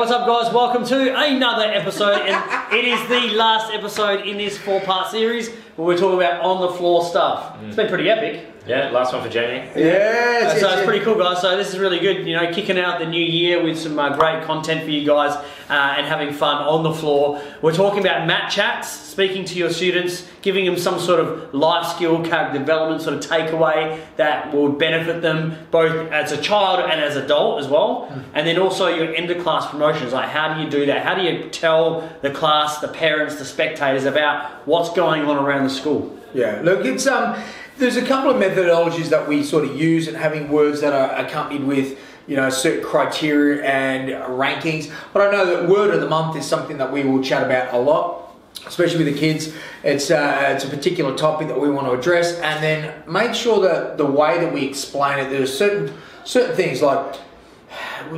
What's up, guys? Welcome to another episode, and it is the last episode in this four-part series where we're talking about on-the-floor stuff. It's been pretty epic. Yeah, last one for Jamie. Yes, Uh, so yes, it's pretty cool, guys. So this is really good. You know, kicking out the new year with some uh, great content for you guys uh, and having fun on the floor. We're talking about mat chats, speaking to your students, giving them some sort of life skill, character development sort of takeaway that will benefit them both as a child and as an adult as well. Hmm. And then also your end of class promotions. Like, how do you do that? How do you tell the class, the parents, the spectators about what's going on around the school? Yeah, look, it's um, there's a couple of methodologies that we sort of use, and having words that are accompanied with you know certain criteria and rankings. But I know that word of the month is something that we will chat about a lot, especially with the kids. It's uh, it's a particular topic that we want to address, and then make sure that the way that we explain it, there's certain certain things like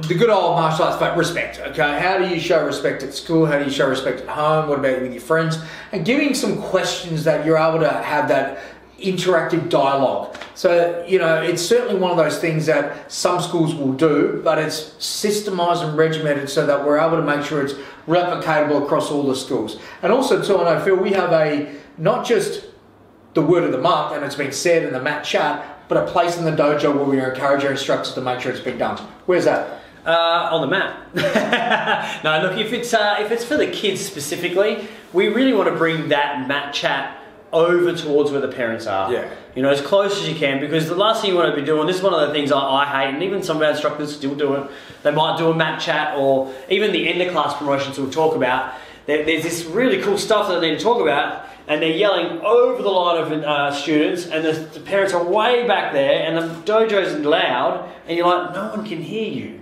the good old martial arts but respect okay? How do you show respect at school? How do you show respect at home? What about with your friends? And giving some questions that you're able to have that interactive dialogue. So you know it's certainly one of those things that some schools will do but it's systemized and regimented so that we're able to make sure it's replicatable across all the schools. And also too i know phil we have a not just the word of the month and it's been said in the mat chat but a place in the dojo where we encourage our instructors to make sure it's been done. Where's that Uh, on the mat. no, look, if it's uh, if it's for the kids specifically, we really want to bring that mat chat over towards where the parents are. Yeah. You know, as close as you can, because the last thing you want to be doing. This is one of the things I, I hate, and even some of our instructors still do it. They might do a mat chat, or even the end of class promotions we'll talk about. There, there's this really cool stuff that they need to talk about, and they're yelling over the line of uh, students, and the, the parents are way back there, and the dojo's loud, and you're like, no one can hear you.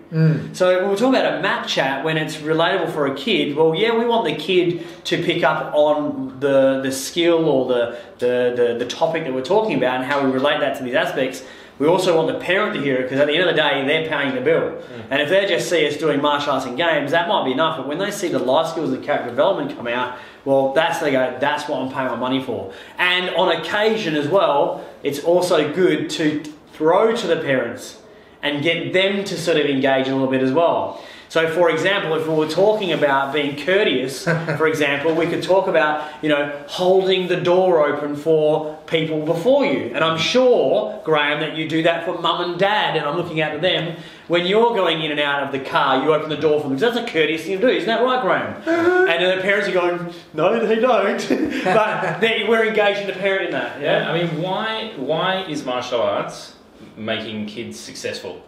So when we're talking about a mat chat, when it's relatable for a kid, well, yeah, we want the kid to pick up on the the skill or the the, the, the topic that we're talking about and how we relate that to these aspects. We also want the parent to hear it because at the end of the day, they're paying the bill. Mm. And if they just see us doing martial arts and games, that might be enough. But when they see the life skills and character development come out, well, that's they go, that's what I'm paying my money for. And on occasion as well, it's also good to throw to the parents and get them to sort of engage a little bit as well. So, for example, if we were talking about being courteous, for example, we could talk about, you know, holding the door open for people before you. And I'm sure, Graham, that you do that for mum and dad, and I'm looking out at them. When you're going in and out of the car, you open the door for them. 'cause That's a courteous thing to do, isn't that right, Graham? and then the parents are going, no, they don't. but they, we're engaging the parent in that. Yeah, Yeah. I mean, why why is martial arts making kids successful?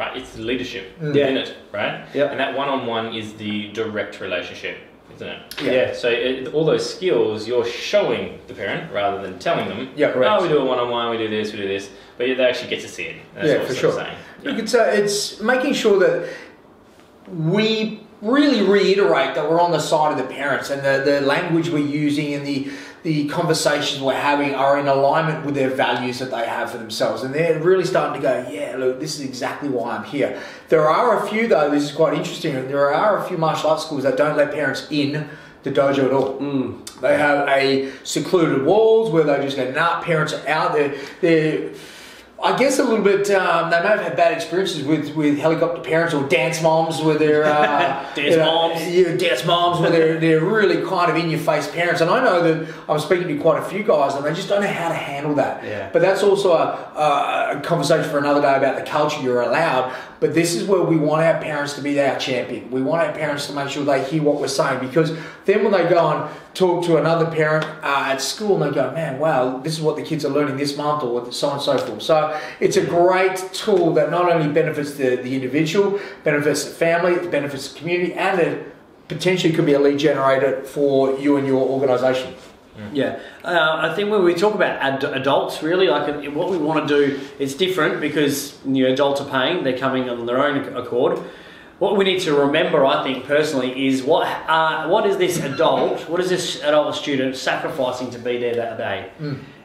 Right, it's the leadership Mm. in it, right? Yep. And that one-on-one is the direct relationship, isn't it? Yeah. So it, all those skills you're showing the parent rather than telling them. Yeah, correct. Oh, we do a one-on-one, we do this, we do this, but yeah, they actually get to see it. That's Yeah, what for I'm sort of sure. saying. Look, it's, uh, it's making sure that we really reiterate that we're on the side of the parents and the, the language we're using and the, the conversations we're having are in alignment with their values that they have for themselves. And they're really starting to go, yeah, look, this is exactly why I'm here. There are a few, though, this is quite interesting, there are a few martial arts schools that don't let parents in the dojo at all. Mm. They have a secluded walls where they just go, nah, parents are out there. They're, I guess a little bit. Um, they may have had bad experiences with, with helicopter parents or dance moms, where they're uh, Dance you know, moms. yeah, dance moms, where they're they're really kind of in your face parents. And I know that I'm speaking to quite a few guys, and they just don't know how to handle that. Yeah. But that's also a, a, a conversation for another day about the culture you're allowed. But this is where we want our parents to be our champion. We want our parents to make sure they hear what we're saying because then when they go and talk to another parent uh, at school and they go, man, wow, this is what the kids are learning this month or so on and so forth. So it's a great tool that not only benefits the, the individual, benefits the family, it benefits the community, and it potentially could be a lead generator for you and your organisation. Yeah, uh, I think when we talk about ad- adults, really, like uh, what we want to do it's different because you know, adults are paying; they're coming on their own accord. What we need to remember, I think personally, is what uh, what is this adult, what is this adult student sacrificing to be there that day?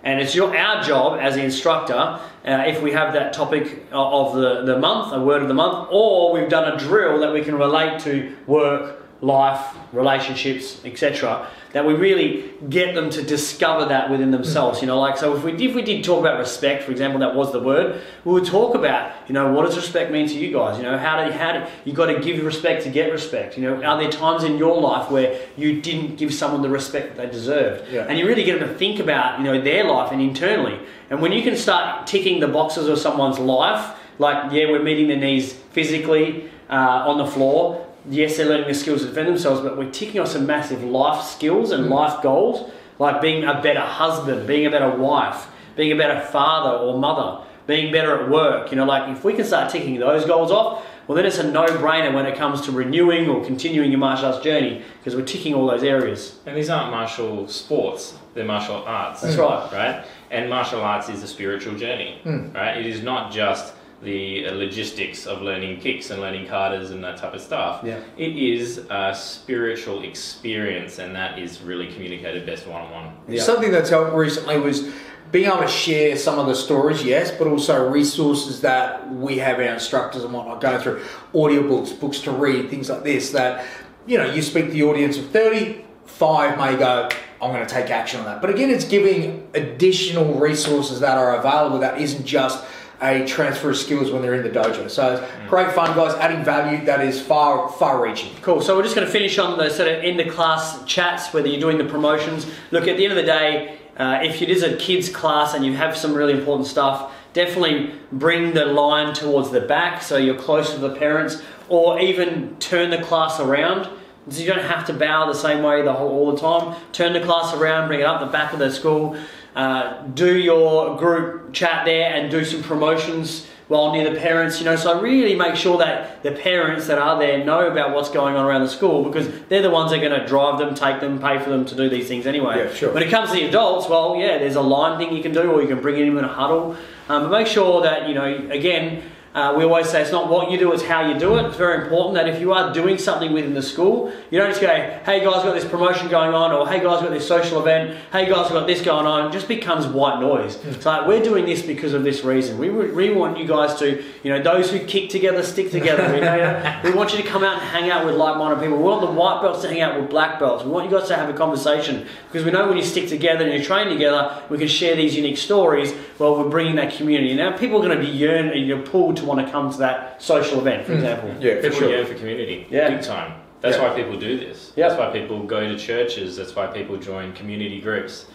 And it's your our job as an instructor, uh, if we have that topic of the, the month, a word of the month, or we've done a drill that we can relate to work life, relationships, etc. That we really get them to discover that within themselves. You know, like so if we if we did talk about respect, for example, that was the word, we would talk about you know what does respect mean to you guys? You know how do how do you got to give respect to get respect? You know, are there times in your life where you didn't give someone the respect that they deserved? Yeah. And you really get them to think about you know their life and internally. And when you can start ticking the boxes of someone's life, like yeah, we're meeting their needs physically uh, on the floor. Yes, they're learning the skills to defend themselves, but we're ticking off some massive life skills and mm. life goals, like being a better husband, being a better wife, being a better father or mother, being better at work. You know, like if we can start ticking those goals off, well, then it's a no-brainer when it comes to renewing or continuing your martial arts journey because we're ticking all those areas. And these aren't martial sports; they're martial arts. That's right. Right. And martial arts is a spiritual journey. Mm. Right. It is not just the uh, logistics of learning kicks and learning katas and that type of stuff. Yeah. It is a spiritual experience, and that is really communicated best one on one. Something that's helped recently was being able to share some of the stories, yes, but also resources that we have our instructors and whatnot go through, audiobooks, books to read, things like this. That you know, you speak to the audience of thirty, five may go, I'm going to take action on that. But again, it's giving additional resources that are available that isn't just a transfer of skills when they're in the dojo. So Mm. great fun, guys, adding value that is far, far reaching. Cool. So we're just going to finish on the sort of end of class chats, whether you're doing the promotions. Look, at the end of the day, uh, if it is a kids class and you have some really important stuff, definitely bring the line towards the back so you're close to the parents, or even turn the class around. So you don't have to bow the same way the whole all the time. Turn the class around, bring it up the back of the school. Uh, do your group chat there and do some promotions while near the parents, you know. So really make sure that the parents that are there know about what's going on around the school because they're the ones that are going to drive them, take them, pay for them to do these things anyway. Yeah, sure. When it comes to the adults, well, yeah, there's a line thing you can do, or you can bring in in a huddle. Um, but make sure that you know, again. Uh, we always say it's not what you do, it's how you do it. It's very important that if you are doing something within the school, you don't just go, hey guys, got this promotion going on, or hey guys, got this social event, hey guys, got this going on. It just becomes white noise. It's like, we're doing this because of this reason. We really want you guys to, you know, those who kick together, stick together. You know, we want you to come out and hang out with like minded people. We want the white belts to hang out with black belts. We want you guys to have a conversation because we know when you stick together and you train together, we can share these unique stories. Well, we're bringing that community. Now, people are going to be yearn, you're pulled to want to come to that social event, for hmm. example. Yeah, for People sure. yearn for community, Yeah. big time. That's Yeah. why people do this. Yeah. That's why people go to churches. That's why people join community groups.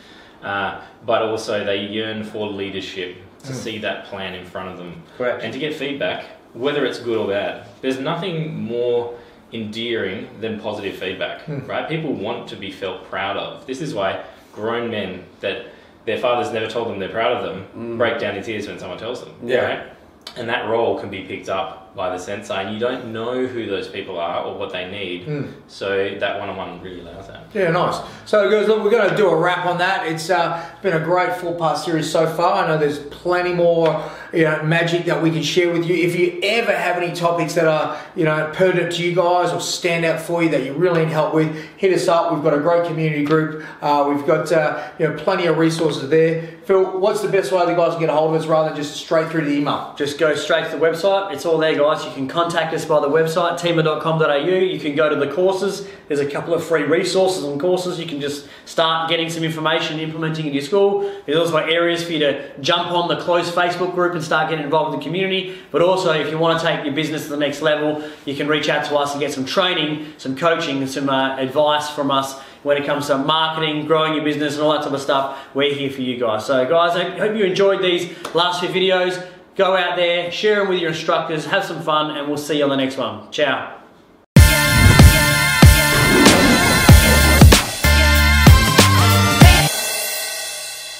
Uh, but also, they yearn for leadership to hmm. see that plan in front of them Correct. and to get feedback, whether it's good or bad. There's nothing more endearing than positive feedback, hmm. right? People want to be felt proud of. This is why grown men that their fathers never told them they're proud of them mm. break down in tears when someone tells them. Yeah. Right? And that role can be picked up by the sensei, and you don't know who those people are or what they need. So that one-on-one really allows that. Yeah, nice. So, guys, look, we're going to do a wrap on that. It's uh, been a great four-part series so far. I know there's plenty more, you know, magic that we can share with you. If you ever have any topics that are, you know, pertinent to you guys or stand out for you that you really need help with, hit us up. We've got a great community group. Uh, we've got, uh, you know, plenty of resources there. Phil, what's the best way the guys can get a hold of us rather than just straight through the email? Just go straight to the website. It's all there, guys. You can contact us by the website, teamer.com.au. You can go to the courses. There's a couple of free resources and courses. You can just start getting some information, implementing in your school. There's also areas for you to jump on the closed Facebook group and start getting involved in the community. But also, if you want to take your business to the next level, you can reach out to us and get some training, some coaching, and some uh, advice from us when it comes to marketing, growing your business, and all that type of stuff. We're here for you guys. So, guys, I hope you enjoyed these last few videos. Go out there, share them with your instructors, have some fun, and we'll see you on the next one. Ciao.